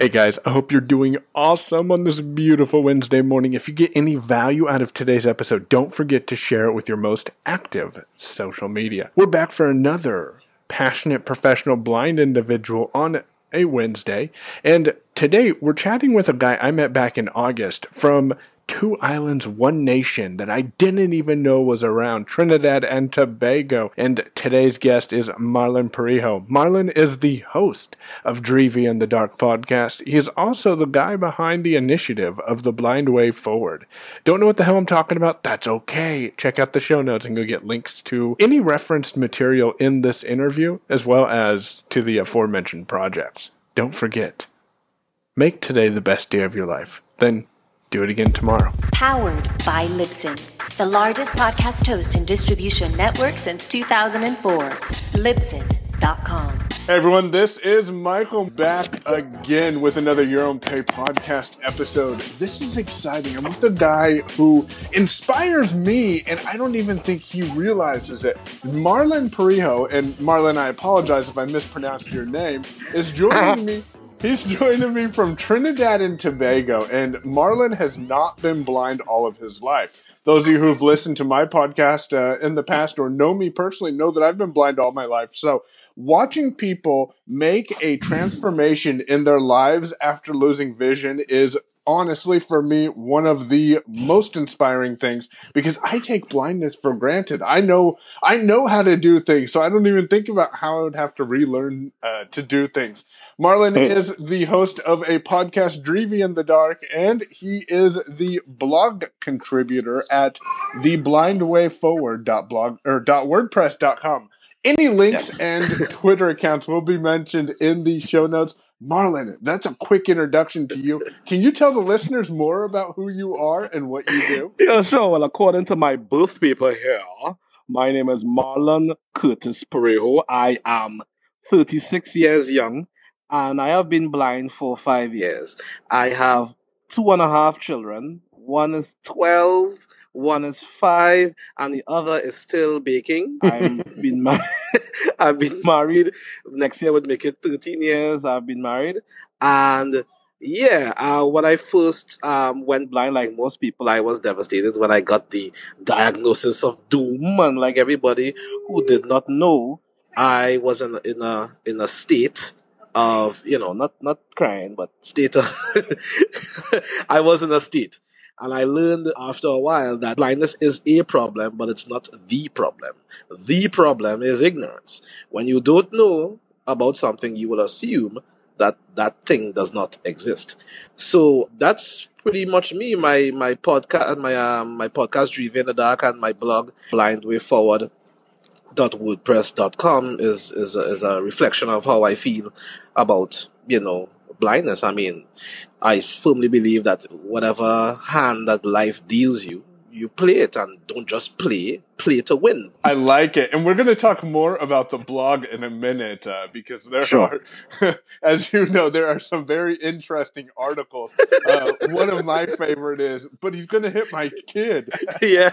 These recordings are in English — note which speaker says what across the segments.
Speaker 1: Hey guys, I hope you're doing awesome on this beautiful Wednesday morning. If you get any value out of today's episode, don't forget to share it with your most active social media. We're back for another passionate professional blind individual on a Wednesday, and today we're chatting with a guy I met back in August from two islands, one nation that I didn't even know was around, Trinidad and Tobago. And today's guest is Marlon Parieaho. Marlon is the host of Dreevay and the Dark podcast. He is also the guy behind the initiative of the Blind Way Forward. Don't know what the hell I'm talking about? That's okay. Check out the show notes and go get links to any referenced material in this interview, as well as to the aforementioned projects. Don't forget, make today the best day of your life. Then do it again tomorrow.
Speaker 2: Powered by Libsyn, the largest podcast host and distribution network since 2004. Libsyn.com.
Speaker 1: Hey everyone, this is Michael back again with another Your Own Pay podcast episode. This is exciting. I'm with a guy who inspires me, and I don't even think he realizes it. Marlon Parieaho, and Marlon, I apologize if I mispronounced your name, is joining me He's joining me from Trinidad and Tobago, and Marlon has not been blind all of his life. Those of you who've listened to my podcast uh, in the past or know me personally know that I've been blind all my life. So, watching people make a transformation in their lives after losing vision is honestly for me one of the most inspiring things because I take blindness for granted. I know I know how to do things, so I don't even think about how I would have to relearn uh, to do things. Marlon is the host of a podcast, Dreevay in the Dark, and he is the blog contributor at the blindwayforward.blog or .wordpress.com. Any links yes. and Twitter accounts will be mentioned in the show notes. Marlon, that's a quick introduction to you. Can you tell the listeners more about who you are and what you do?
Speaker 3: Yeah, sure. Well, according to my birth paper here, my name is Marlon Curtis Parieaho. I am 36 years young and I have been blind for five years. I have two and a half children. One is 12 one is five, and the other is still baking. I've been married. I've been married. Next year would make it 13 years. I've been married, and yeah, uh, when I first um, went blind, like most people, I was devastated when I got the diagnosis of doom, and like everybody who did not know, I was in, in a in a state of you know not not crying, but state of I was in a state and I learned after a while that blindness is a problem, but it's not the problem. The problem is ignorance. When you don't know about something, you will assume that that thing does not exist. So that's pretty much me. My my podcast, my um, my podcast, Dreevay in the Dark, and my blog, Blind Way Forward wordpress.com is is a, is a reflection of how I feel about you know blindness. I mean, I firmly believe that whatever hand that life deals you, you play it and don't just play, play to win.
Speaker 1: I like it. And we're going to talk more about the blog in a minute uh, because there sure. are, as you know, there are some very interesting articles. Uh, one of my favorite is, but he's going to hit my kid.
Speaker 3: yeah.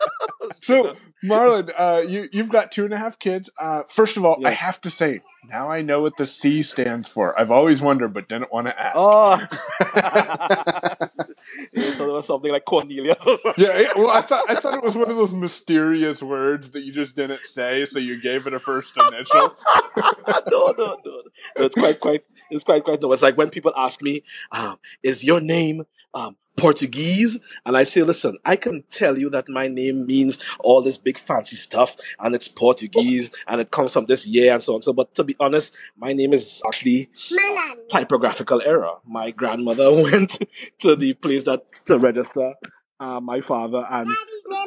Speaker 1: so, Marlon, uh, you, you've got two and a half kids. Uh, first of all, yeah. I have to say, now I know what the C stands for. I've always wondered, but didn't want to ask.
Speaker 3: Oh, you thought it was something like Cornelius.
Speaker 1: yeah, well, I thought I thought it was one of those mysterious words that you just didn't say, so you gave it a first initial.
Speaker 3: no, no, no. It's quite, quite. It's quite, quite. No, it's like when people ask me, um, "Is your name um, Portuguese. And I say, listen, I can tell you that my name means all this big fancy stuff and it's Portuguese and it comes from this year and so on. So, but to be honest, my name is actually typographical error. My grandmother went to the place that to register uh, my father and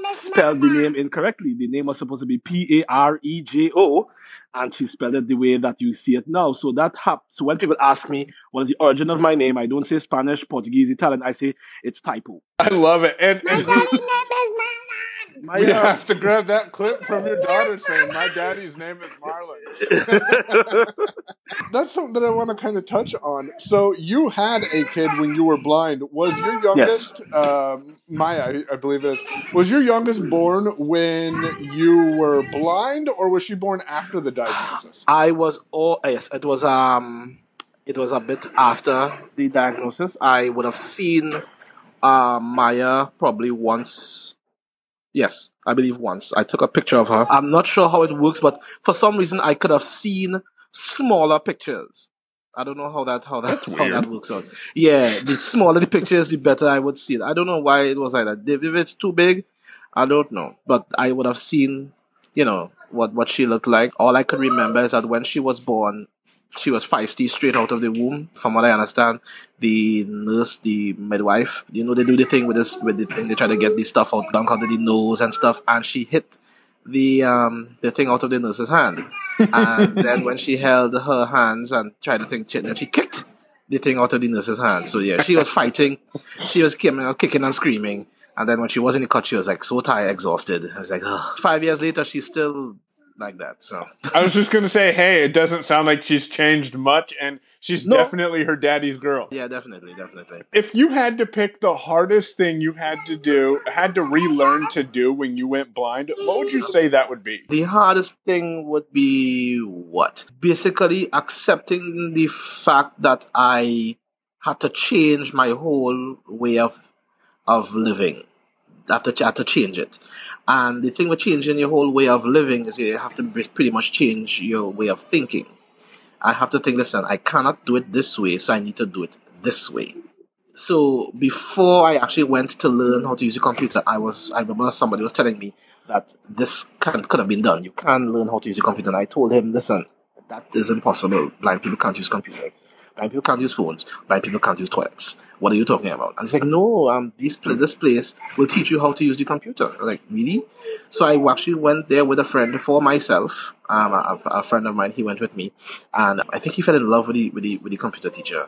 Speaker 3: spelled the name incorrectly. The name was supposed to be P A R E J O, and she spelled it the way that you see it now. So that happens. So when people ask me what is the origin of my name, I don't say Spanish, Portuguese, Italian. I say it's typo.
Speaker 1: I love it. And, and my, we uh, have to grab that clip from your daughter saying, "My daddy's name is Marlon." That's something that I want to kind of touch on. So you had a kid when you were blind. Was your youngest yes. um, Maya? I believe it is. Was your youngest born when you were blind, or was she born after the diagnosis?
Speaker 3: I was. Oh yes, it was. Um, it was a bit after the diagnosis. I would have seen uh, Maya probably once. Yes, I believe once. I took a picture of her. I'm not sure how it works, but for some reason I could have seen smaller pictures. I don't know how that how that how that works out. Yeah, the smaller the pictures, the better I would see it. I don't know why it was like that. If it's too big, I don't know. But I would have seen, you know, what what she looked like. All I could remember is that when she was born, she was feisty straight out of the womb. From what I understand, the nurse, the midwife, you know, they do the thing with this with the thing. They try to get the stuff out, dunk out of the nose and stuff, and she hit the um the thing out of the nurse's hand. and then when she held her hands and tried to think, then she kicked the thing out of the nurse's hand. So yeah, she was fighting. She was kicking and screaming. And then when she was in the cut, she was like so tired, exhausted. I was like, Ugh. five years later, she's still like that. So
Speaker 1: I was just gonna say, hey, it doesn't sound like she's changed much, and she's no. definitely her daddy's girl.
Speaker 3: Yeah, definitely, definitely.
Speaker 1: If you had to pick the hardest thing you had to do, had to relearn to do when you went blind, what would you say that would be?
Speaker 3: The hardest thing would be what? Basically, accepting the fact that I had to change my whole way of of living. Have to, have to change it. And the thing with changing your whole way of living is you have to pretty much change your way of thinking. I have to think, listen, I cannot do it this way, so I need to do it this way. So before I actually went to learn how to use a computer, I was I remember somebody was telling me that this can could have been done. You can learn how to use a computer. And I told him, listen, that is impossible. Blind people can't use computers. Blind people can't use phones. Blind people can't use toilets. What are you talking about? And it's like, no, um, this, this place will teach you how to use the computer. I'm like, really? So I actually went there with a friend for myself. Um, a, a friend of mine, he went with me. And I think he fell in love with the, with the, with the computer teacher.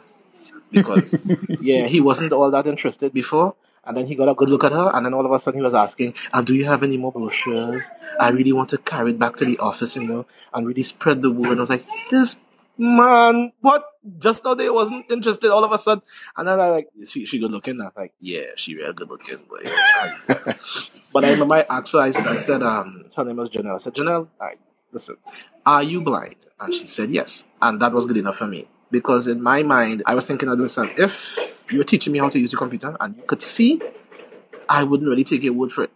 Speaker 3: Because, yeah, he wasn't all that interested before. And then he got a good look at her, and then all of a sudden he was asking, and do you have any more brochures? I really want to carry it back to the office, you know, and really spread the word. And I was like, this man, what? Just now they wasn't interested all of a sudden. And then I like, she, she good looking? I'm like, yeah, she real good looking. But, yeah, but I remember I asked her, I, I said, um, her name was Janelle. I said, Janelle, I, listen, are you blind? And she said, yes. And that was good enough for me. Because in my mind, I was thinking, listen, if you were teaching me how to use the computer and you could see, I wouldn't really take your word for it.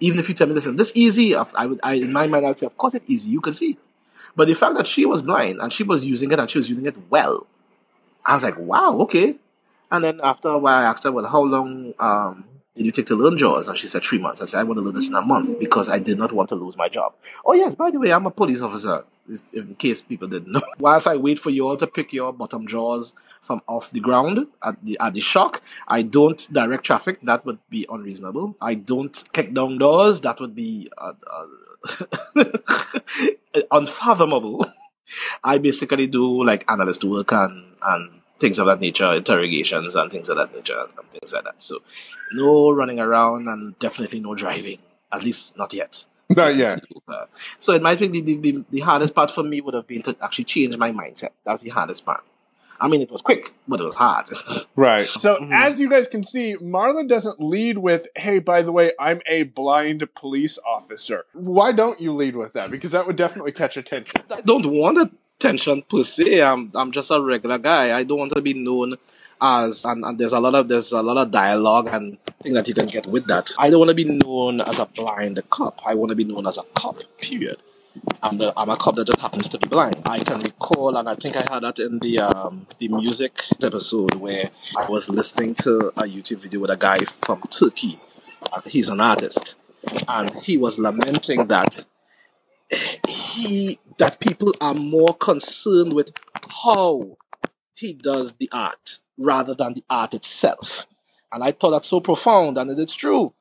Speaker 3: Even if you tell me, listen, this easy, I would, I, in my mind, I'd say, of course it's easy, you could see. But the fact that she was blind and she was using it and she was using it well, I was like, wow, okay. And then after a while, I asked her, well, how long um, did you take to learn JAWS? And she said, three months. I said, I want to learn this in a month because I did not want to lose my job. Oh, yes, by the way, I'm a police officer, if, if in case people didn't know. Whilst I wait for you all to pick your bottom jaws from off the ground at the, at the shock, I don't direct traffic. That would be unreasonable. I don't kick down doors. That would be uh, uh, Uh, unfathomable. I basically do like analyst work and, and things of that nature, interrogations and things of that nature and things like that. So no running around and definitely no driving. At least not yet.
Speaker 1: Not yet.
Speaker 3: Uh, so it might be the, the, the, hardest part for me would have been to actually change my mindset. That's the hardest part. I mean, it was quick, but it was hard.
Speaker 1: right. So, mm-hmm. as you guys can see, Marlon doesn't lead with, hey, by the way, I'm a blind police officer. Why don't you lead with that? Because that would definitely catch attention.
Speaker 3: I don't want attention per se. I'm, I'm just a regular guy. I don't want to be known as and, and, there's a lot of there's a lot of dialogue and thing that you can get with that. I don't want to be known as a blind cop. I want to be known as a cop. Period. I'm, the, I'm a cop that just happens to be blind. I can recall, and I think I had that in the um, the music episode where I was listening to a YouTube video with a guy from Turkey. He's an artist, and he was lamenting that he that people are more concerned with how he does the art rather than the art itself. And I thought that's so profound, and it's true.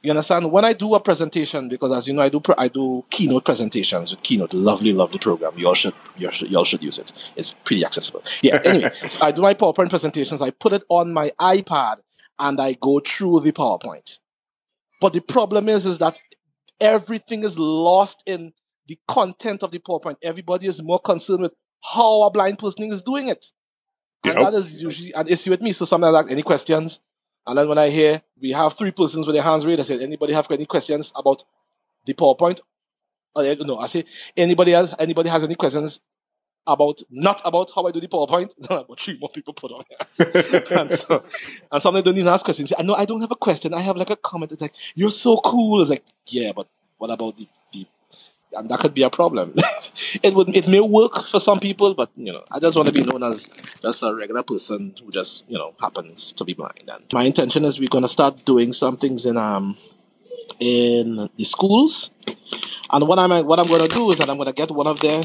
Speaker 3: You understand? When I do a presentation, because as you know, I do I do keynote presentations with Keynote, lovely, lovely program. You all should you all should, you all should use it. It's pretty accessible. Yeah. Anyway, so I do my PowerPoint presentations. I put it on my iPad and I go through the PowerPoint. But the problem is, is that everything is lost in the content of the PowerPoint. Everybody is more concerned with how a blind person is doing it. And yep. that is usually an issue with me. So sometimes I like, any questions? And then when I hear we have three persons with their hands raised, I said, anybody have any questions about the PowerPoint? Oh, no, I say, anybody else, anybody has any questions about not about how I do the PowerPoint. but three more people put on it. and, so, and some don't even ask questions. I know I don't have a question. I have like a comment. It's like, you're so cool. It's like, yeah, but what about the and that could be a problem. it would it may work for some people, but you know, I just want to be known as just a regular person who just you know happens to be blind. And my intention is we're gonna start doing some things in um in the schools. And what I'm what I'm gonna do is that I'm gonna get one of their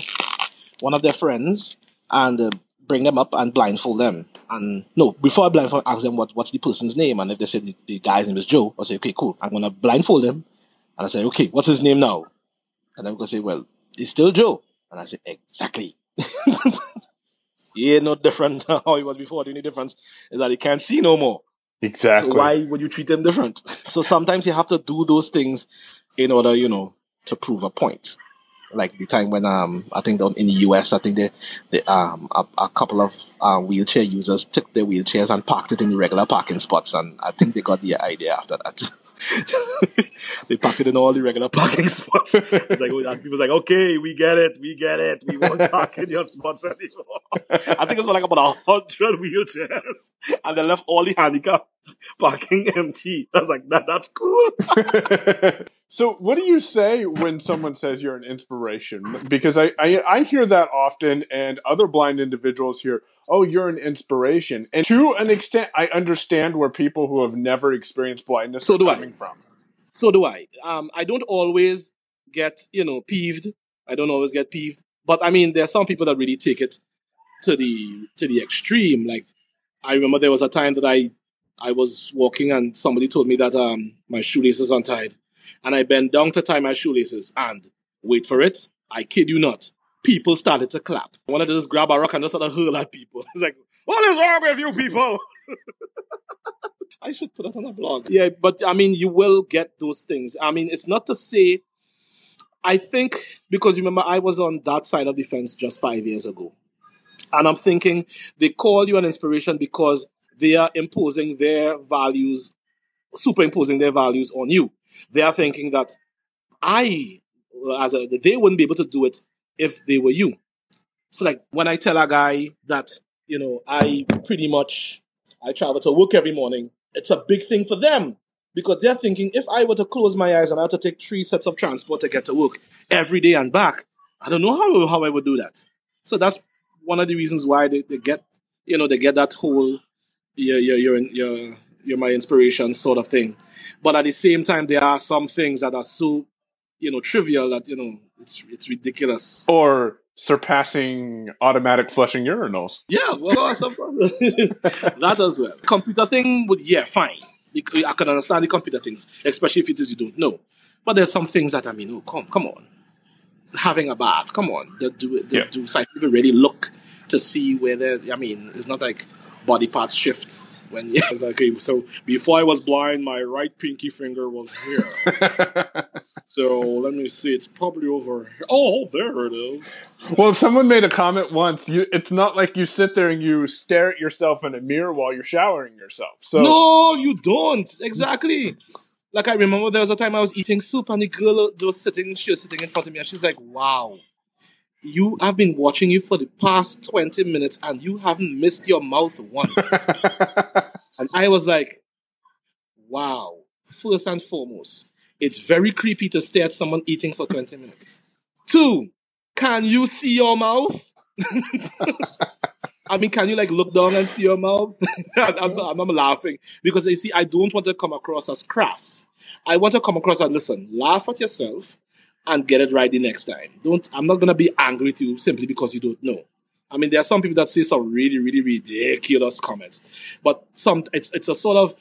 Speaker 3: one of their friends and uh, bring them up and blindfold them. And no, before I blindfold, ask them what what's the person's name. And if they say the, the guy's name is Joe, I'll say, okay, cool. I'm gonna blindfold him, and I say, okay, what's his name now? And I'm gonna say, well, it's still Joe. And I say, exactly. he ain't no different how he was before. The only difference is that he can't see no more.
Speaker 1: Exactly.
Speaker 3: So why would you treat him different? So sometimes you have to do those things in order, you know, to prove a point. Like the time when um I think in the US I think the, the um a, a couple of uh, wheelchair users took their wheelchairs and parked it in the regular parking spots and I think they got the idea after that. they parked it in all the regular parking spots. It's like oh, people's like, okay, we get it, we get it. We won't park in your spots anymore. I think it's like about a hundred wheelchairs, and they left all the handicap parking empty. I was like, that that's cool.
Speaker 1: So, what do you say when someone says you're an inspiration? Because I, I I hear that often, and other blind individuals hear, "Oh, you're an inspiration." And to an extent, I understand where people who have never experienced blindness
Speaker 3: so do
Speaker 1: are coming
Speaker 3: I.
Speaker 1: from.
Speaker 3: So do I. Um, I don't always get you know peeved. I don't always get peeved, but I mean, there are some people that really take it to the to the extreme. Like I remember there was a time that I I was walking and somebody told me that um my shoelaces untied, and I bent down to tie my shoelaces and wait for it. I kid you not. People started to clap. I wanted to just grab a rock and just sort of hurl at people. It's like, what is wrong with you people? I should put that on a blog. Yeah, but I mean, you will get those things. I mean, it's not to say. I think because remember, I was on that side of the fence just five years ago. And I'm thinking they call you an inspiration because they are imposing their values, superimposing their values on you. They are thinking that I, as a, they wouldn't be able to do it if they were you. So like when I tell a guy that, you know, I pretty much, I travel to work every morning, it's a big thing for them because they're thinking if I were to close my eyes and I had to take three sets of transport to get to work every day and back, I don't know how, how I would do that. So that's one of the reasons why they, they get, you know, they get that whole, you're, you're, you're, you're, you're my inspiration sort of thing. But at the same time, there are some things that are so, you know, trivial that, you know, it's, it's ridiculous.
Speaker 1: Or surpassing automatic flushing urinals.
Speaker 3: Yeah, well, some that as well. Computer thing would, yeah, fine. I can understand the computer things, especially if it is you don't know. But there's some things that I mean, oh, come, come on having a bath. Come on, do, do, do,
Speaker 1: Yeah.
Speaker 3: do people really look to see whether? I mean, it's not like body parts shift when yeah. It's like, okay, so before I was blind, my right pinky finger was here. so let me see, it's probably over. here. Oh, there it is.
Speaker 1: well, if someone made a comment once. You, it's not like you sit there and you stare at yourself in a mirror while you're showering yourself. So
Speaker 3: No, you don't. Exactly. Like I remember there was a time I was eating soup and the girl was sitting, she was sitting in front of me and she's like, Wow, you I've been watching you for the past 20 minutes and you haven't missed your mouth once. and I was like, Wow, first and foremost, it's very creepy to stare at someone eating for 20 minutes. Two, can you see your mouth? I mean, can you like look down and see your mouth? I'm, I'm, I'm laughing because you see, I don't want to come across as crass. I want to come across and listen, laugh at yourself and get it right the next time. Don't. I'm not gonna be angry with you simply because you don't know. I mean, there are some people that say some really, really ridiculous comments, but some it's it's a sort of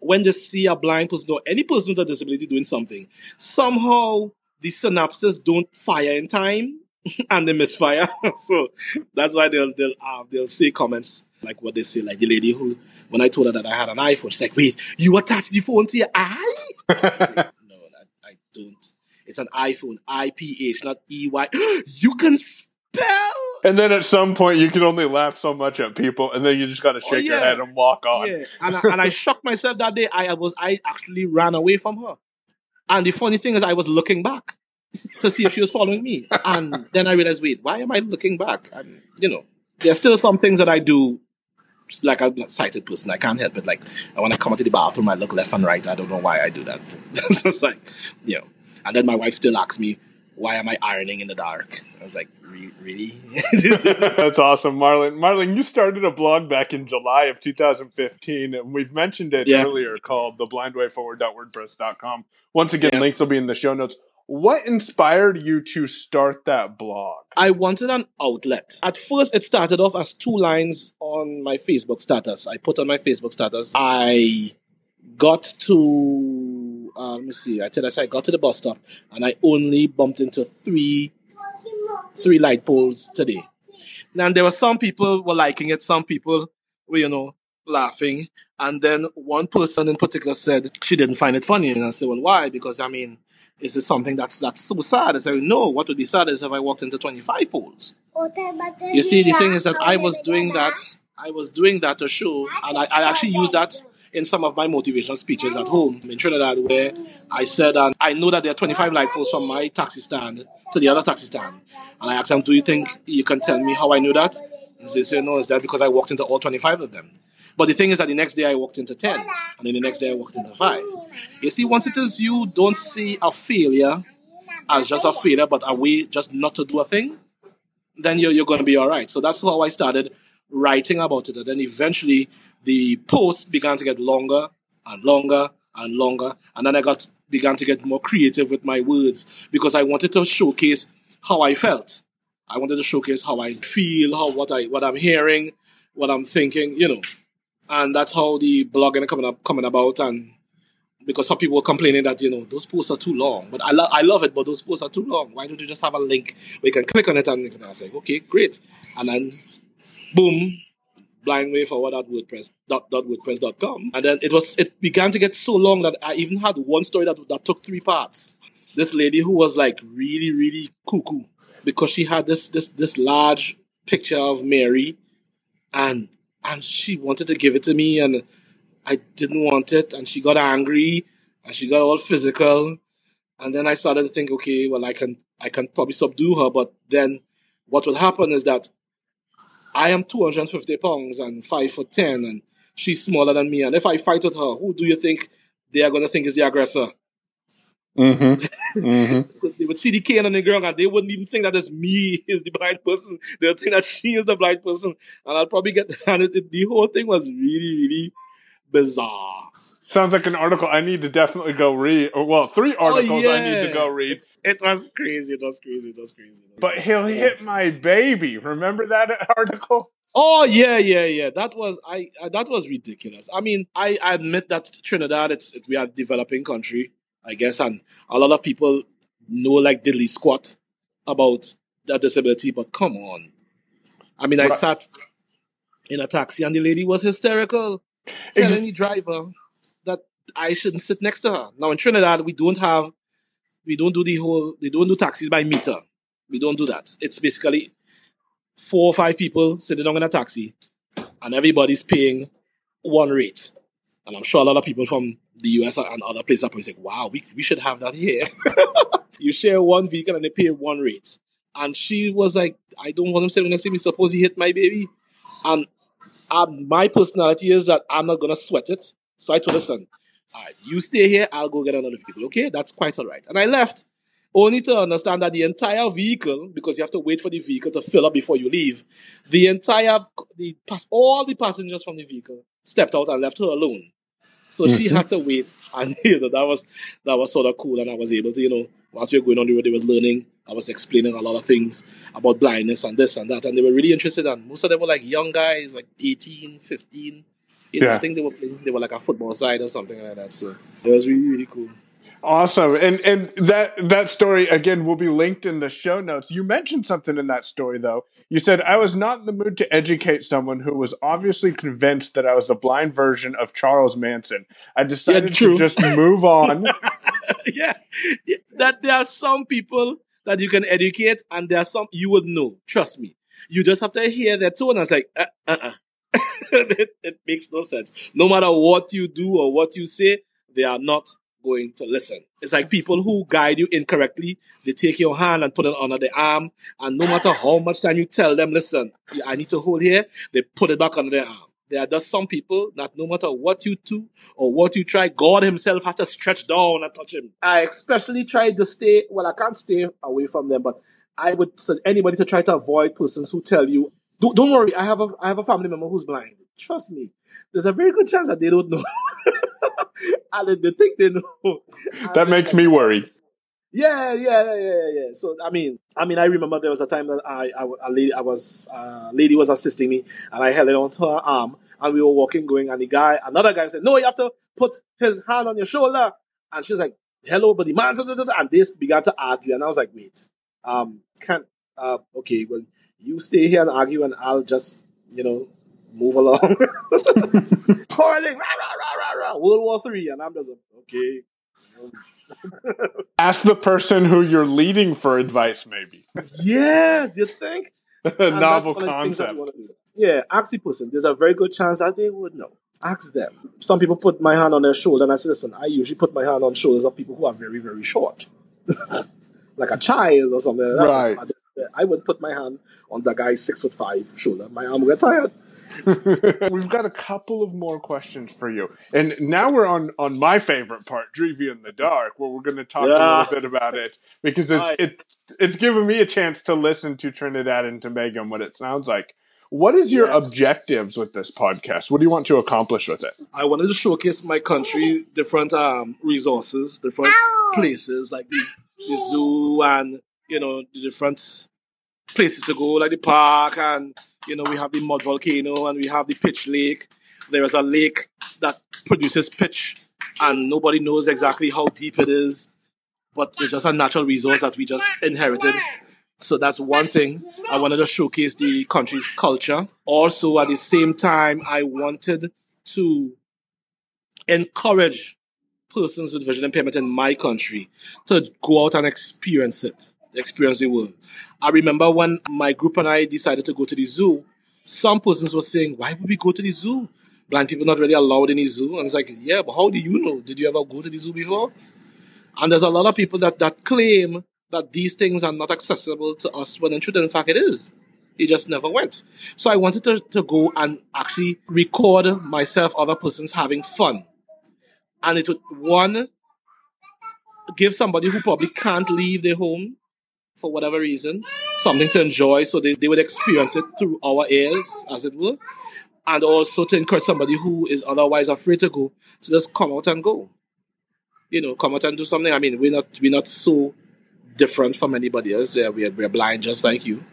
Speaker 3: when they see a blind person or any person with a disability doing something, somehow the synapses don't fire in time and they misfire. so that's why they'll they'll uh, they'll say comments like what they say, like the lady who when I told her that I had an iPhone, she's like, "Wait, you attach the phone to your eye?" no, I, I don't. It's an iPhone, IPH, not EY. you can spell.
Speaker 1: and then at some point you can only laugh so much at people, and then you just got to oh, shake your
Speaker 3: yeah.
Speaker 1: head and walk on.
Speaker 3: Yeah, and I, and I shocked myself that day. I was I actually ran away from her, and the funny thing is, I was looking back. to see if she was following me. And then I realized, wait, why am I looking back? And, you know, there's still some things that I do like a sighted person. I can't help it. Like when I come into the bathroom, I look left and right. I don't know why I do that. so it's like, you know. And then my wife still asks me, why am I ironing in the dark? I was like, really?
Speaker 1: That's awesome, Marlon. Marlon, you started a blog back in July of 2015, and we've mentioned it yeah. earlier called theblindwayforward.wordpress.com. Once again, yeah. links will be in the show notes. What inspired you to start that blog?
Speaker 3: I wanted an outlet. At first, it started off as two lines on my Facebook status. I put on my Facebook status. I got to, uh, let me see, I tell us I got to the bus stop and I only bumped into three, three light poles today. And there were some people were liking it, some people were, you know, laughing. And then one person in particular said she didn't find it funny. And I said, well, why? Because I mean, is this something that's that's so sad? I said, no, what would be sad is if I walked into 25 poles. You see, the thing is that I was doing that, I was doing that to show, and I, I actually used that in some of my motivational speeches at home in Trinidad, where I said, um, I know that there are 25 light poles from my taxi stand to the other taxi stand. And I asked them, Do you think you can tell me how I knew that? And they said, No, it's that because I walked into all 25 of them. But the thing is that the next day I walked into 10, and then the next day I walked into 5. You see, once it is you don't see a failure as just a failure, but a way just not to do a thing, then you're, you're going to be all right. So that's how I started writing about it. And then eventually the posts began to get longer and longer and longer. And then I got began to get more creative with my words because I wanted to showcase how I felt. I wanted to showcase how I feel, how what I what I'm hearing, what I'm thinking, you know and that's how the blogging coming up coming about and because some people were complaining that you know those posts are too long but I, lo- I love it but those posts are too long why don't you just have a link where you can click on it and can I say okay great and then boom blind way forward at wordpress dot, dot wordpress.com and then it was it began to get so long that i even had one story that, that took three parts. This lady who was like really really cuckoo because she had this this this large picture of mary and and she wanted to give it to me and I didn't want it and she got angry and she got all physical. And then I started to think okay well I can I can probably subdue her but then what would happen is that I am 250 pounds and 5 foot 10 and she's smaller than me and if I fight with her who do you think they are going to think is the aggressor Mm-hmm. Mm-hmm. so they would see the cane on the ground and they wouldn't even think that it's me is the blind person. They'll think that she is the blind person. And I'll probably get and it, it, the whole thing was really, really bizarre.
Speaker 1: Sounds like an article I need to definitely go read. Well, three articles oh, yeah. I need to go read.
Speaker 3: It's, it was crazy. It was crazy. It was crazy. It was
Speaker 1: but he'll hit my baby. Remember that article?
Speaker 3: Oh yeah, yeah, yeah. That was I. Uh, that was ridiculous. I mean, I, I admit that Trinidad, it's it, we are a developing country. I guess, and a lot of people know like diddly squat about that disability, but come on. I mean, right. I sat in a taxi and the lady was hysterical, telling the driver I shouldn't sit next to her. Now in Trinidad, we don't have, we don't do the whole, we don't do taxis by meter. We don't do that. It's basically four or five people sitting down in a taxi and everybody's paying one rate. And I'm sure a lot of people from the US and other places are probably saying, wow, we, we should have that here. you share one vehicle and they pay one rate. And she was like, I don't want him sitting next to me. Suppose he hit my baby. And my personality is that I'm not going to sweat it. So I told her, son, all right, you stay here. I'll go get another vehicle. Okay, that's quite all right. And I left only to understand that the entire vehicle, because you have to wait for the vehicle to fill up before you leave, the entire, the pass all the passengers from the vehicle stepped out and left her alone. So mm-hmm. she had to wait, and you know that was that was sort of cool, and I was able to, you know, whilst we were going on the road, they was learning. I was explaining a lot of things about blindness and this and that, and they were really interested. And most of them were like young guys, like 18, 15. You know, yeah. I think they were they were like a football side or something like that. So it was really really cool.
Speaker 1: Awesome. And and that that story again will be linked in the show notes. You mentioned something in that story though. You said I was not in the mood to educate someone who was obviously convinced that I was the blind version of Charles Manson. I decided yeah, to just move on.
Speaker 3: yeah. yeah. That there are some people that you can educate and there are some you would know. Trust me. You just have to hear their tone. I was like, uh uh uh. it, it makes no sense. No matter what you do or what you say, they are not going to listen. It's like people who guide you incorrectly, they take your hand and put it under the arm, and no matter how much time you tell them, listen, I need to hold here, they put it back under their arm. There are just some people that no matter what you do or what you try, God Himself has to stretch down and touch Him. I especially try to stay, well, I can't stay away from them, but I would anybody to try to avoid persons who tell you, don't, don't worry, I have a I have a family member who's blind. Trust me, there's a very good chance that they don't know. and they think they know.
Speaker 1: that makes me worry.
Speaker 3: Yeah, yeah, yeah, yeah, So I mean, I mean, I remember there was a time that I, I, a lady, I was, uh, lady was assisting me, and I held it onto her arm, and we were walking, going, and the guy, another guy said, "No, you have to put his hand on your shoulder," and she's like, "Hello, but the man," and they began to argue, and I was like, "Wait, um, can't, uh, okay, well, you stay here and argue, and I'll just, you know, move along. Quarreling, rah, rah, rah, rah, rah, World War Three, and I'm just like, okay."
Speaker 1: Ask the person who you're leading for advice, maybe.
Speaker 3: yes, you think?
Speaker 1: Novel concept.
Speaker 3: Yeah, ask the person. There's a very good chance that they would know. Ask them. Some people put my hand on their shoulder, and I say, listen, I usually put my hand on shoulders of people who are very, very short. like a child or something. Like
Speaker 1: right.
Speaker 3: I would put my hand on the guy's six foot five shoulder. My arm would get tired.
Speaker 1: We've got a couple of more questions for you. And now we're on, on my favorite part, Dreevay in the Dark, where we're going to talk yeah. a little bit about it because it's, right. it's, it's given me a chance to listen to Trinidad and Tobago and what it sounds like. What is your yes. objectives with this podcast? What do you want to accomplish with it?
Speaker 3: I wanted to showcase my country, different um, resources, different Ow. places like the, the zoo and, you know, the different places to go, like the park, and you know we have the mud volcano and we have the pitch lake. There is a lake that produces pitch, and nobody knows exactly how deep it is, but it's just a natural resource that we just inherited. So that's one thing. I wanted to showcase the country's culture. Also, at the same time, I wanted to encourage persons with vision impairment in my country to go out and experience it, experience they world. I remember when my group and I decided to go to the zoo, some persons were saying, Why would we go to the zoo? Blind people not really allowed in the zoo. And it's like, Yeah, but how do you know? Did you ever go to the zoo before? And there's a lot of people that, that claim that these things are not accessible to us when in truth, in fact, it is. It just never went. So I wanted to, to go and actually record myself, other persons having fun. And it would, one, give somebody who probably can't leave their home for whatever reason, something to enjoy so they, they would experience it through our ears, as it were. And also to encourage somebody who is otherwise afraid to go to just come out and go. You know, come out and do something. I mean, we're not we're not so different from anybody else. We're, we're blind just like you.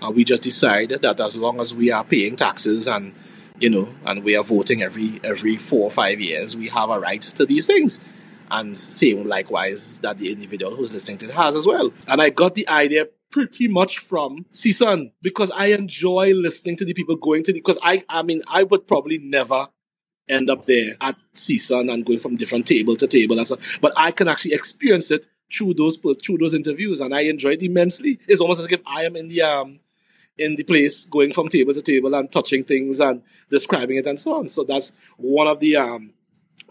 Speaker 3: And we just decide that as long as we are paying taxes and you know, and we are voting every every four or five years, we have a right to these things and same likewise that the individual who's listening to it has as well. And I got the idea pretty much from CSUN because I enjoy listening to the people going to the, because I, I mean, I would probably never end up there at CSUN and going from different table to table and stuff, but I can actually experience it through those, through those interviews and I enjoy it immensely. It's almost as if I am in the, um, in the place, going from table to table and touching things and describing it and so on. So that's one of the, um,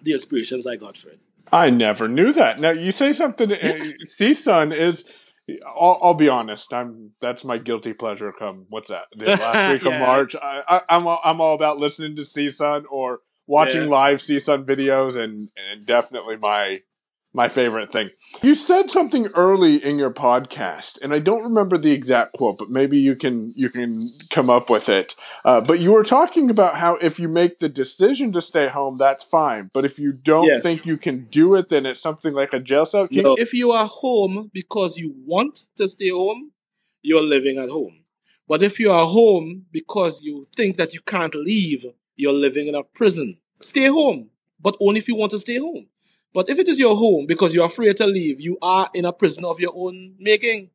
Speaker 3: the inspirations I got for it.
Speaker 1: I never knew that. Now you say something. Uh, CSUN is. I'll, I'll, be honest. I'm that's my guilty pleasure. Come what's that? The last week yeah. of March. I, am I'm, I'm all about listening to CSUN or watching yeah. live CSUN videos, and and definitely my my favorite thing. You said something early in your podcast, and I don't remember the exact quote, but maybe you can you can come up with it. Uh, but you were talking about how if you make the decision to stay home, that's fine. But if you don't yes. think you can do it, then it's something like a jail cell.
Speaker 3: No. If you are home because you want to stay home, you're living at home. But if you are home because you think that you can't leave, you're living in a prison. Stay home, but only if you want to stay home. But if it is your home because you're afraid to leave, you are in a prison of your own making.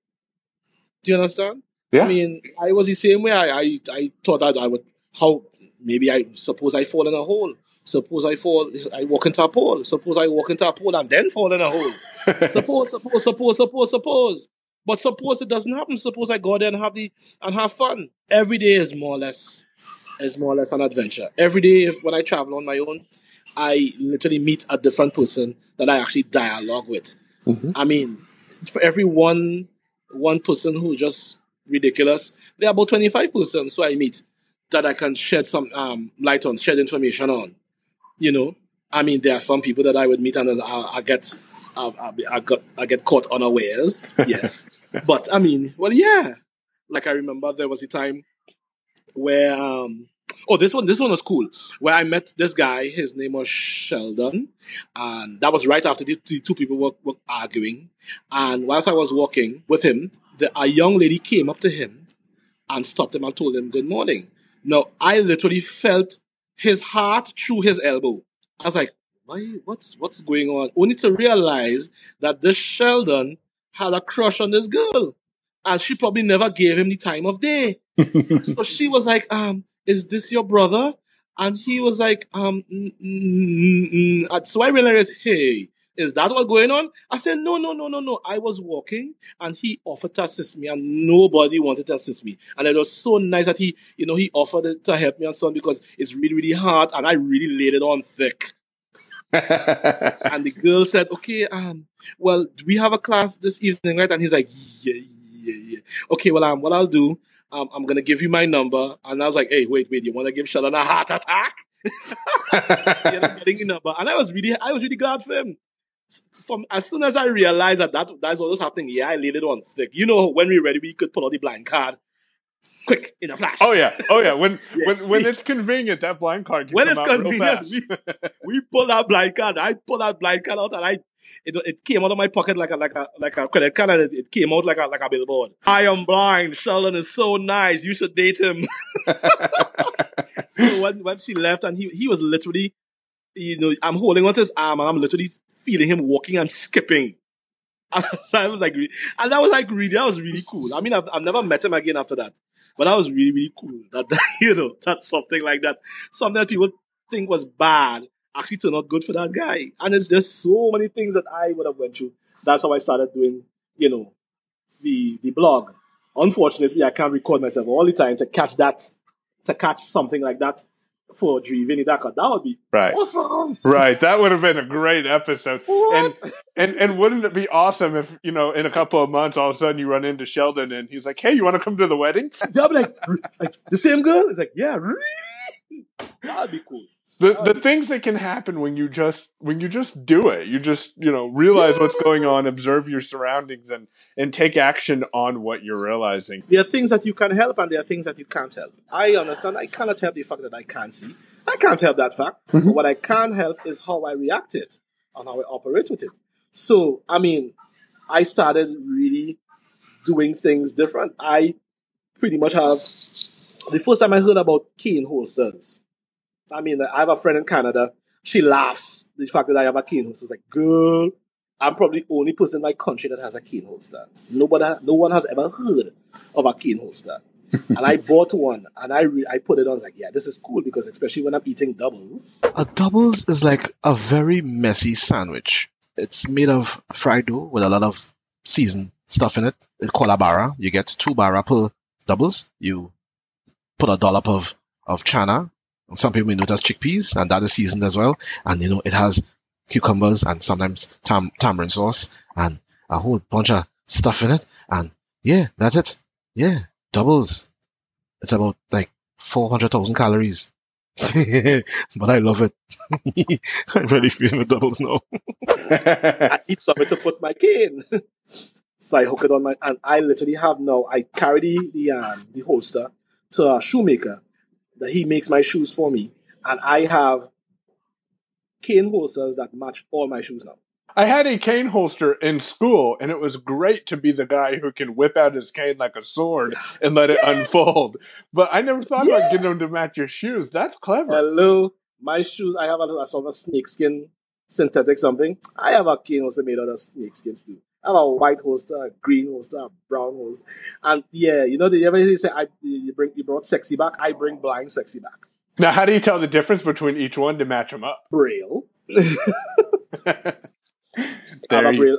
Speaker 3: Do you understand?
Speaker 1: Yeah.
Speaker 3: I mean, I was the same way. I, I, I thought that I would, how, maybe I, suppose I fall in a hole. Suppose I fall, I walk into a pole. Suppose I walk into a pole and then fall in a hole. suppose, suppose, suppose, suppose, suppose. But suppose it doesn't happen. Suppose I go there and have the, and have fun. Every day is more or less, is more or less an adventure. Every day, if, when I travel on my own, I literally meet a different person that I actually dialogue with. I mean, for every one one person who just ridiculous, there are about twenty five persons who I meet that I can shed some um, light on, shed information on. You know, I mean, there are some people that I would meet and I, I get. I, I, I got I get caught unawares, yes. but I mean, well, yeah. Like I remember there was a time where um oh this one this one was cool. Where I met this guy his name was Sheldon and that was right after the, the two people were, were arguing. And whilst I was walking with him the, a young lady came up to him and stopped him and told him good morning. Now I literally felt his heart through his elbow. I was like why what's what's going on? Only to realize that this Sheldon had a crush on this girl and she probably never gave him the time of day. So she was like, um, is this your brother? And he was like, um, mm, mm, mm, mm. so I realized, hey, is that what going on? I said, no, no, no, no, no. I was walking and he offered to assist me and nobody wanted to assist me. And it was so nice that he, you know, he offered it to help me and so on because it's really, really hard and I really laid it on thick. and the girl said, okay, um, well, do we have a class this evening, right? And he's like, yeah, yeah, yeah. Okay, well, um, what I'll do, um, I'm gonna give you my number. And I was like, hey, wait, wait, you want to give Sheldon a heart attack? getting the number, and I was really, I was really glad for him. From as soon as I realized that, that that's what was happening, yeah, I laid it on thick. You know, when we were ready, we could pull out the blind card, quick in a flash.
Speaker 1: Oh yeah, oh yeah. When when when it's convenient, that blind card. Can
Speaker 3: when it's convenient, we, we pull that blind card. I pull that blind card out, and I it, it came out of my pocket like a like a like a credit card, and it, it came out like a like a billboard. I am blind. Sheldon is so nice. You should date him. so when when she left, and he he was literally, you know, I'm holding onto his arm, and I'm literally feeling him walking and skipping. And so I was like, and that was like really, that was really cool. I mean, I've, I've never met him again after that, but that was really, really cool. That you know, that something like that, something that people think was bad, actually turned out good for that guy. And it's just so many things that I would have went through. That's how I started doing, you know, the the blog. Unfortunately, I can't record myself all the time to catch that, to catch something like that for Dreevay in the Dark. That would be
Speaker 1: Right.
Speaker 3: awesome.
Speaker 1: Right, that would have been a great episode. And
Speaker 3: What?
Speaker 1: and and wouldn't it be awesome if you know in a couple of months all of a sudden you run into Sheldon and he's like, "Hey, you want to come to the wedding?"
Speaker 3: They'll be like, like the same girl. It's like, yeah, really? That'd be cool.
Speaker 1: Uh, the the things that can happen when you just when you just do it, you just you know realize what's going on, observe your surroundings, and and take action on what you're realizing.
Speaker 3: There are things that you can help, and there are things that you can't help. I understand. I cannot help the fact that I can't see. I can't help that fact. Mm-hmm. But what I can help is how I react it and how I operate with it. So, I mean, I started really doing things different. I pretty much have the first time I heard about cane holsters. I mean, I have a friend in Canada. She laughs the fact that I have a cane holster. It's like, girl, I'm probably the only person in my country that has a cane holster. Nobody, no one has ever heard of a cane holster. and I bought one and I re- I put it on. I was like, yeah, this is cool because especially when I'm eating doubles.
Speaker 4: A doubles is like a very messy sandwich. It's made of fried dough with a lot of seasoned stuff in it. It's called a barra. You get two barra per doubles. You put a dollop of, of chana. Some people may know it as chickpeas, and that is seasoned as well. And you know, it has cucumbers and sometimes tam- tamarind sauce and a whole bunch of stuff in it. And yeah, that's it. Yeah, doubles. It's about like 400,000 calories. but I love it. I'm really feeling the doubles now.
Speaker 3: I eat something to put my cane. so I hook it on my, and I literally have now, I carry the, the, um, the holster to a shoemaker that he makes my shoes for me. And I have cane holsters that match all my shoes now.
Speaker 1: I had a cane holster in school, and it was great to be the guy who can whip out his cane like a sword and let it unfold. But I never thought about getting them to match your shoes. That's clever.
Speaker 3: Hello, my shoes, I have a, a sort of a snakeskin synthetic something. I have a cane holster made out of snakeskins too. I have a white holster, green holster, brown holster. And yeah, you know, they ever say I, you, bring, you brought sexy back, I bring blind sexy back.
Speaker 1: Now, how do you tell the difference between each one to match them up?
Speaker 3: Braille.
Speaker 1: There you-
Speaker 3: braille,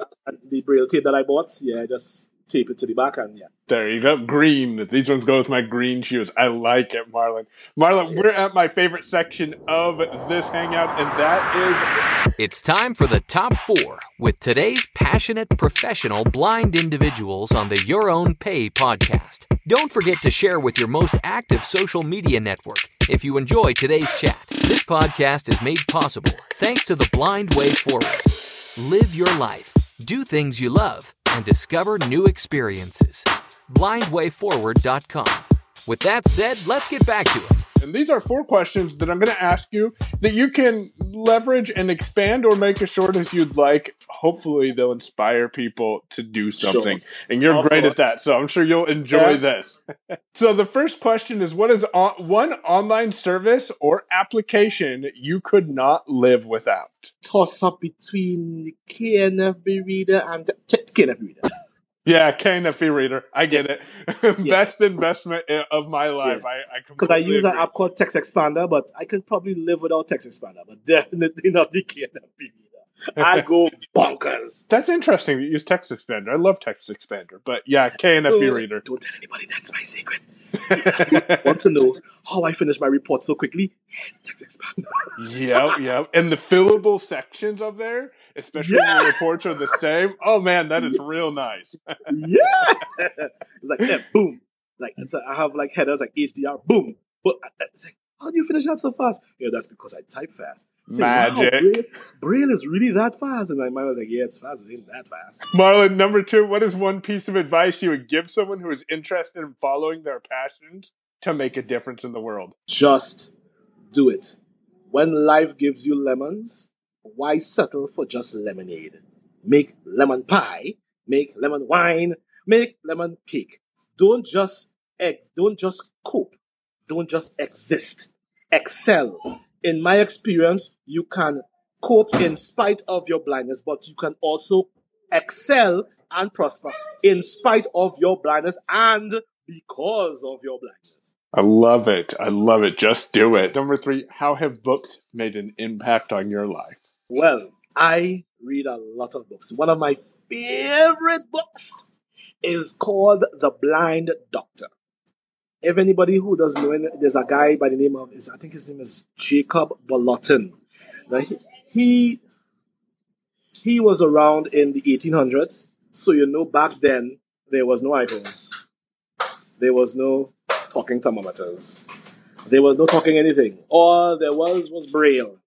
Speaker 3: the braille tape that I bought, yeah, just tape it to the back, and yeah.
Speaker 1: There you go. Green. These ones go with my green shoes. I like it, Marlon. Marlon, we're at my favorite section of this hangout, and that is
Speaker 5: It's time for the top four with today's passionate professional blind individuals on the Your Own Pay podcast. Don't forget to share with your most active social media network if you enjoy today's chat. This podcast is made possible thanks to the Blind Way Forward. Live your life, do things you love, and discover new experiences. BlindWayForward.com. With that said, let's get back to it.
Speaker 1: And these are four questions that I'm going to ask you that you can leverage and expand or make as short as you'd like. Hopefully, they'll inspire people to do something.
Speaker 3: Sure.
Speaker 1: And you're
Speaker 3: Of
Speaker 1: great at that. So I'm sure you'll enjoy
Speaker 3: Yeah.
Speaker 1: this. so, the first question is What is on- one online service or application you could not live without?
Speaker 3: Toss up between the KNFB reader and the KNFB reader.
Speaker 1: Yeah, KNFB reader. I get it. Best investment of my life.
Speaker 3: Yeah.
Speaker 1: I, I
Speaker 3: Because I
Speaker 1: completely
Speaker 3: use an app called Text Expander, but I can probably live without Text Expander, but definitely not the KNFB reader. I go bonkers.
Speaker 1: That's interesting you use Text Expander. I love Text Expander, but yeah, KNFB
Speaker 3: Uh,
Speaker 1: reader.
Speaker 3: Don't tell anybody that's my secret. Want to know how I finish my report so quickly? Yeah, it's Text Expander.
Speaker 1: yep, yep. And the fillable sections of there, especially when the reports are the same. Oh man, that is real nice.
Speaker 3: yeah. It's like, yeah, boom. Like, it's I have like headers like HDR, boom. But it's like, how do you finish that so fast? Yeah, that's because I type fast. It's like, wow,
Speaker 1: Magic.
Speaker 3: Braille, Braille is really that fast. And my mind was like, yeah, it's fast, but it ain't that fast.
Speaker 1: Marlon, number two, what is one piece of advice you would give someone who is interested in following their passions to make a difference in the world?
Speaker 3: Just do it. When life gives you lemons, why settle for just lemonade? Make lemon pie, make lemon wine, make lemon cake. Don't just ex- don't just cope. Don't just exist. Excel. In my experience, you can cope in spite of your blindness, but you can also excel and prosper in spite of your blindness and because of your blindness.
Speaker 1: I love it. I love it. Just do it. Number three, how have books made an impact on your life?
Speaker 3: Well, I read a lot of books. One of my favorite books is called The Blind Doctor. If anybody who doesn't know, there's a guy by the name of, I think his name is Jacob Bolotin. Now, he, he he was around in the 1800s, so you know back then there was no iPhones, there was no talking thermometers, there was no talking anything. All there was was braille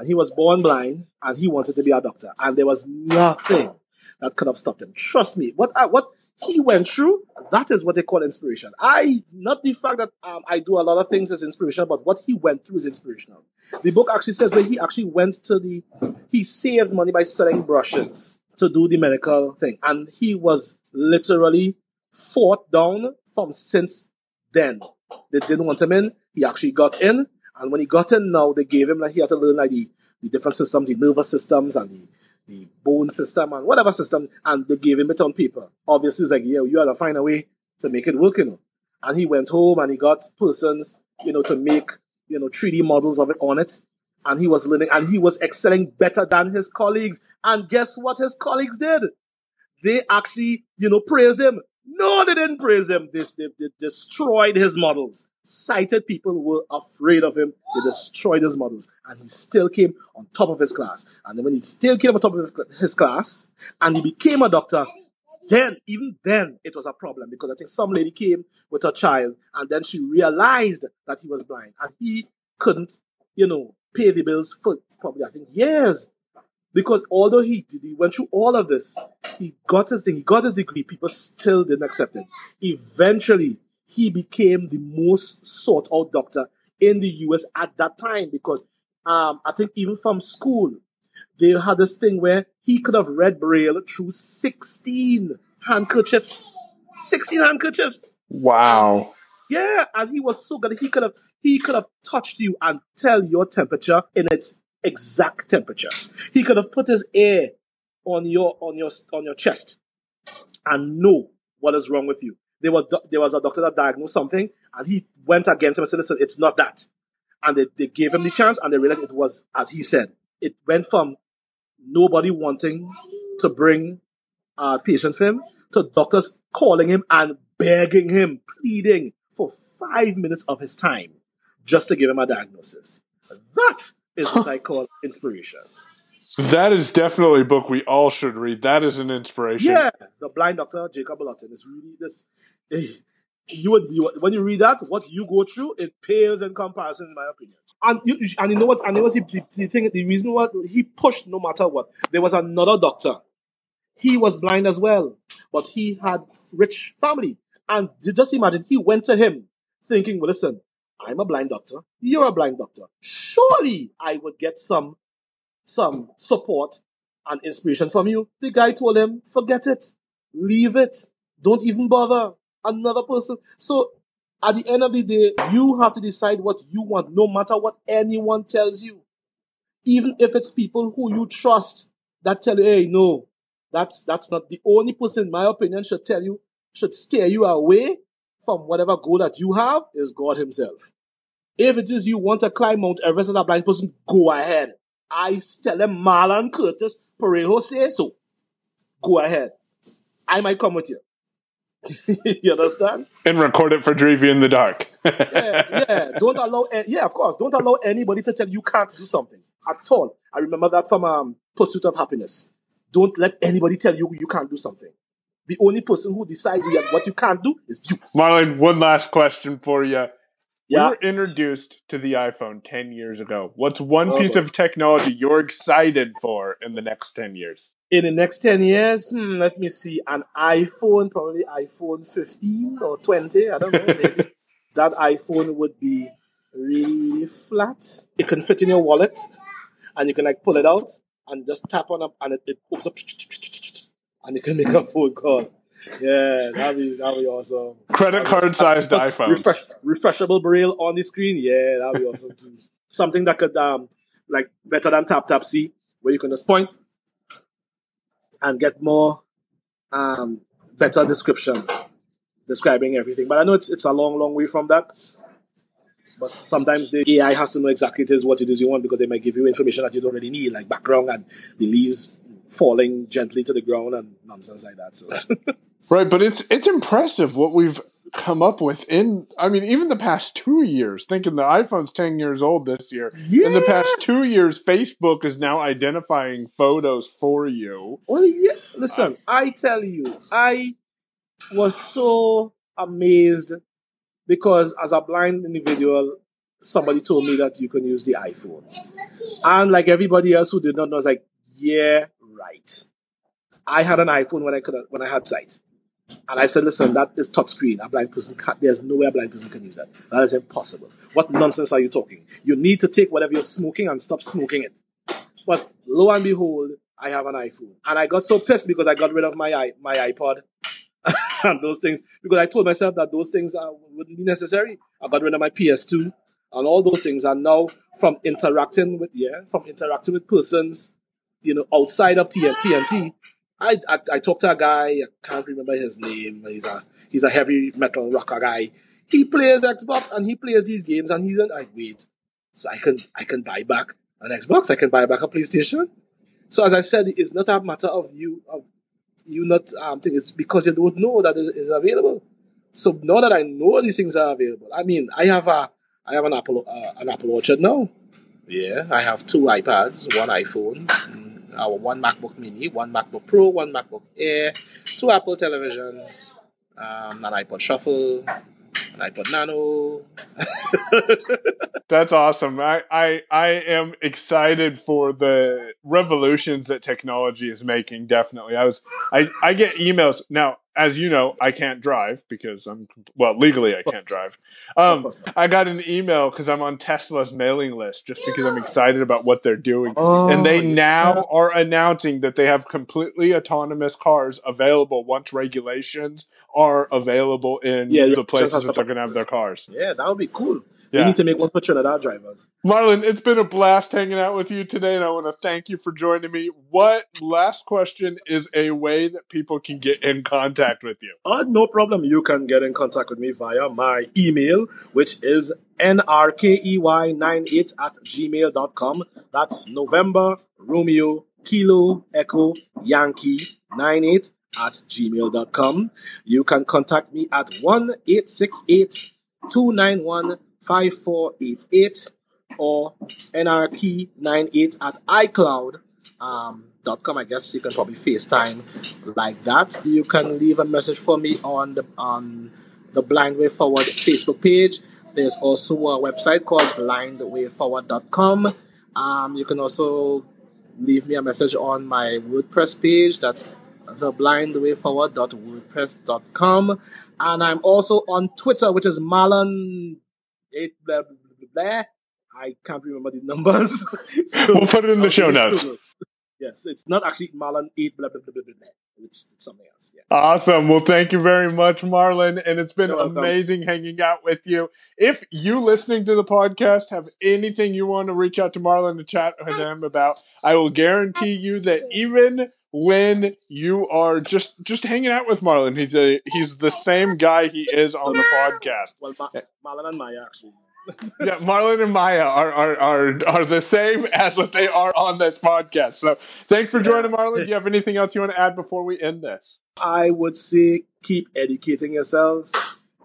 Speaker 3: and he was born blind and he wanted to be a doctor. And there was nothing that could have stopped him. Trust me what I, what he went through that is what they call inspiration. I not the fact that um, i do a lot of things as inspirational but what he went through is inspirational. The book actually says where he actually went to the he saved money by selling brushes to do the medical thing. And he was literally fought down from since then. They didn't want him in. He actually got in and when he got in now, they gave him like he had to learn like the, the different systems, the nervous systems and the, the bone system and whatever system, and they gave him it on paper. Obviously, it's like, yeah, you to find a way to make it work, you know. And he went home and he got persons, you know, to make, you know, 3D models of it on it. And he was learning and he was excelling better than his colleagues. And guess what his colleagues did? They actually, you know, praised him. No, they didn't praise him. They, they, they destroyed his models. Sighted people were afraid of him. They destroyed his models. And he still came on top of his class. And then when he still came on top of his class and he became a doctor, then, even then, it was a problem because I think some lady came with her child and then she realized that he was blind and he couldn't, you know, pay the bills for probably, I think, years. Because although he did, he went through all of this, he got his thing, he got his degree, people still didn't accept him. Eventually, he became the most sought out doctor in the US at that time because um, I think even from school, they had this thing where he could have read Braille through 16 handkerchiefs. 16 handkerchiefs.
Speaker 1: Wow.
Speaker 3: Yeah, and he was so good. He could have he could have touched you and tell your temperature in its exact temperature. He could have put his ear on your on your on your chest and know what is wrong with you. There were there was a doctor that diagnosed something, and he went against him and said, "Listen, it's not that." And they, they gave him the chance, and they realized it was as he said. It went from nobody wanting to bring a patient for him to doctors calling him and begging him, pleading for five minutes of his time just to give him a diagnosis. That is what I call inspiration.
Speaker 1: That is definitely a book we all should read. That is an inspiration.
Speaker 3: Yeah, the blind doctor Jacob Bolotin is really this. Eh, You you, when you read that, what you go through, it pales in comparison, in my opinion. And you, and you know what? And it was the, the, thing. The reason what he pushed, no matter what, there was another doctor. He was blind as well, but he had rich family. And just imagine, he went to him thinking, well, listen, I'm a blind doctor. You're a blind doctor. Surely I would get some some support and inspiration from you. The guy told him, forget it. Leave it. Don't even bother. Another person. So at the end of the day, you have to decide what you want, no matter what anyone tells you. Even if it's people who you trust that tell you, hey, no, that's that's not the only person, in my opinion, should tell you, should steer you away from whatever goal that you have is God Himself. If it is you want to climb Mount Everest as a blind person, go ahead. I tell them Marlon Curtis Parieaho say so. Go ahead. I might come with you. you understand?
Speaker 1: And record it for Dreevay in the dark.
Speaker 3: Yeah, yeah. Don't allow, yeah, of course. Don't allow anybody to tell you you can't do something at all. I remember that from um, Pursuit of Happiness. Don't let anybody tell you you can't do something. The only person who decides what you can't do is you.
Speaker 1: Marlon, one last question for you.
Speaker 3: Yeah.
Speaker 1: We were introduced to the iPhone 10 years ago. What's one
Speaker 3: Oh,
Speaker 1: piece
Speaker 3: boy.
Speaker 1: of technology you're excited for in the next 10 years?
Speaker 3: In the next 10 years, hmm, let me see, an iPhone, probably iPhone 15 or 20, I don't know, maybe. that iPhone would be really, flat. It can fit in your wallet and you can like pull it out and just tap on it and it, it opens up and you can make a phone call. Yeah, that'd be, that'd be awesome.
Speaker 1: Credit card sized iPhone.
Speaker 3: Refresh, refreshable braille on the screen. Yeah, that'd be awesome too. Something that could um like better than TapTapSee, where you can just point and get more um better description describing everything. But I know it's it's a long, long way from that. But sometimes the AI has to know exactly it is what it is you want because they might give you information that you don't really need, like background and the leaves falling gently to the ground and nonsense like that. So
Speaker 1: Right, but it's it's impressive what we've come up with in I mean even the past 2 years thinking the iPhone's 10 years old this year. In the past 2 years Facebook is now identifying photos for you.
Speaker 3: Well, yeah. Listen, uh, I tell you, I was so amazed because as a blind individual, somebody told me that you can use the iPhone. And like everybody else who did not know, I was like, yeah, right. I had an iPhone when I could when I had sight. And I said, listen, that is touchscreen. A blind person can't, there's no way a blind person can use that. That is impossible. What nonsense are you talking? You need to take whatever you're smoking and stop smoking it. But lo and behold, I have an iPhone. And I got so pissed because I got rid of my my iPod and those things because I told myself that those things uh, wouldn't be necessary. I got rid of my PS2 and all those things. And now from interacting with yeah, from interacting with persons, you know, outside of TN- TNT, I, I I talked to a guy. I can't remember his name. He's a he's a heavy metal rocker guy. He plays Xbox and he plays these games and he's an like, wait, so I can I can buy back an Xbox. I can buy back a PlayStation. So as I said, it's not a matter of you of you not um thing. It's because you don't know that it is available. So now that I know these things are available, I mean, I have a I have an Apple uh, an Apple Orchard now. Yeah, I have two iPads, one iPhone, uh, one MacBook Mini, one MacBook Pro, one MacBook Air, two Apple televisions, um, an iPod Shuffle, an iPod Nano.
Speaker 1: That's awesome. I, I I am excited for the revolutions that technology is making. Definitely, I was I I get emails now. As you know, I can't drive because I'm well legally I can't drive. Um. I got an email because I'm on Tesla's mailing list just because I'm excited about what they're doing.
Speaker 3: Oh,
Speaker 1: and they now are announcing that they have completely autonomous cars available once regulations are available in
Speaker 3: Yeah,
Speaker 1: the places that they're going to have their cars.
Speaker 3: Yeah, that would be cool.
Speaker 1: Yeah.
Speaker 3: We need to make one for Trinidad drivers.
Speaker 1: Marlon, it's been a blast hanging out with you today, and I want to thank you for joining me. What last question is a way that people can get in contact with you?
Speaker 3: Uh, no problem. You can get in contact with me via my email, which is nrkey98 at gmail.com. That's November, Romeo, Kilo, Echo, Yankee, 98 at gmail.com. You can contact me at 1 868 291 5488 or nrp98 at iCloud. Um, dot com. I guess you can probably FaceTime like that. You can leave a message for me on the on the Blind Way Forward Facebook page. There's also a website called blindwayforward.com. Um, you can also leave me a message on my WordPress page. That's theblindwayforward.wordpress.com. And I'm also on Twitter, which is Marlon. Eight blah, blah, blah, blah. I can't remember the numbers.
Speaker 1: so we'll put it in the show notes.
Speaker 3: Yes, it's not actually Marlon 8 blah, blah, blah, blah, blah. It's, it's something else. Yeah.
Speaker 1: Awesome. Well, thank you very much, Marlon. And it's been amazing hanging out with you. If you listening to the podcast have anything you want to reach out to Marlon to chat with him about, I will guarantee you that even when you are just just hanging out with Marlon, he's a he's the same guy he is on the podcast.
Speaker 3: Well, Ma- Marlon and Maya actually
Speaker 1: yeah, Marlon and Maya are, are are are the same as what they are on this podcast. So thanks for joining, Marlon. Do you have anything else you want to add before we end this?
Speaker 3: I would say keep educating yourselves,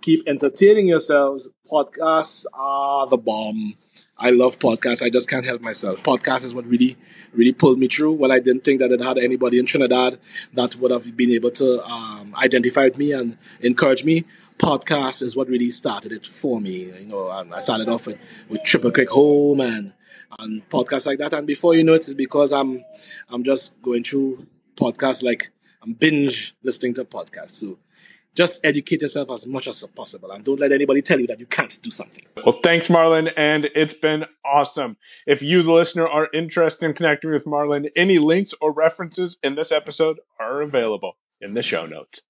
Speaker 3: keep entertaining yourselves. Podcasts are the bomb. I love podcasts. I just can't help myself. Podcasts is what really, really pulled me through. When I didn't think that it had anybody in Trinidad that would have been able to um, identify with me and encourage me podcast is what really started it for me. You know, I started off with, with Triple Click Home and and podcasts like that. And before you know it, it's because I'm I'm just going through podcasts like I'm binge listening to podcasts. So just educate yourself as much as possible and don't let anybody tell you that you can't do something.
Speaker 1: Well, thanks, Marlon, and it's been awesome. If you, the listener, are interested in connecting with Marlon, any links or references in this episode are available in the show notes.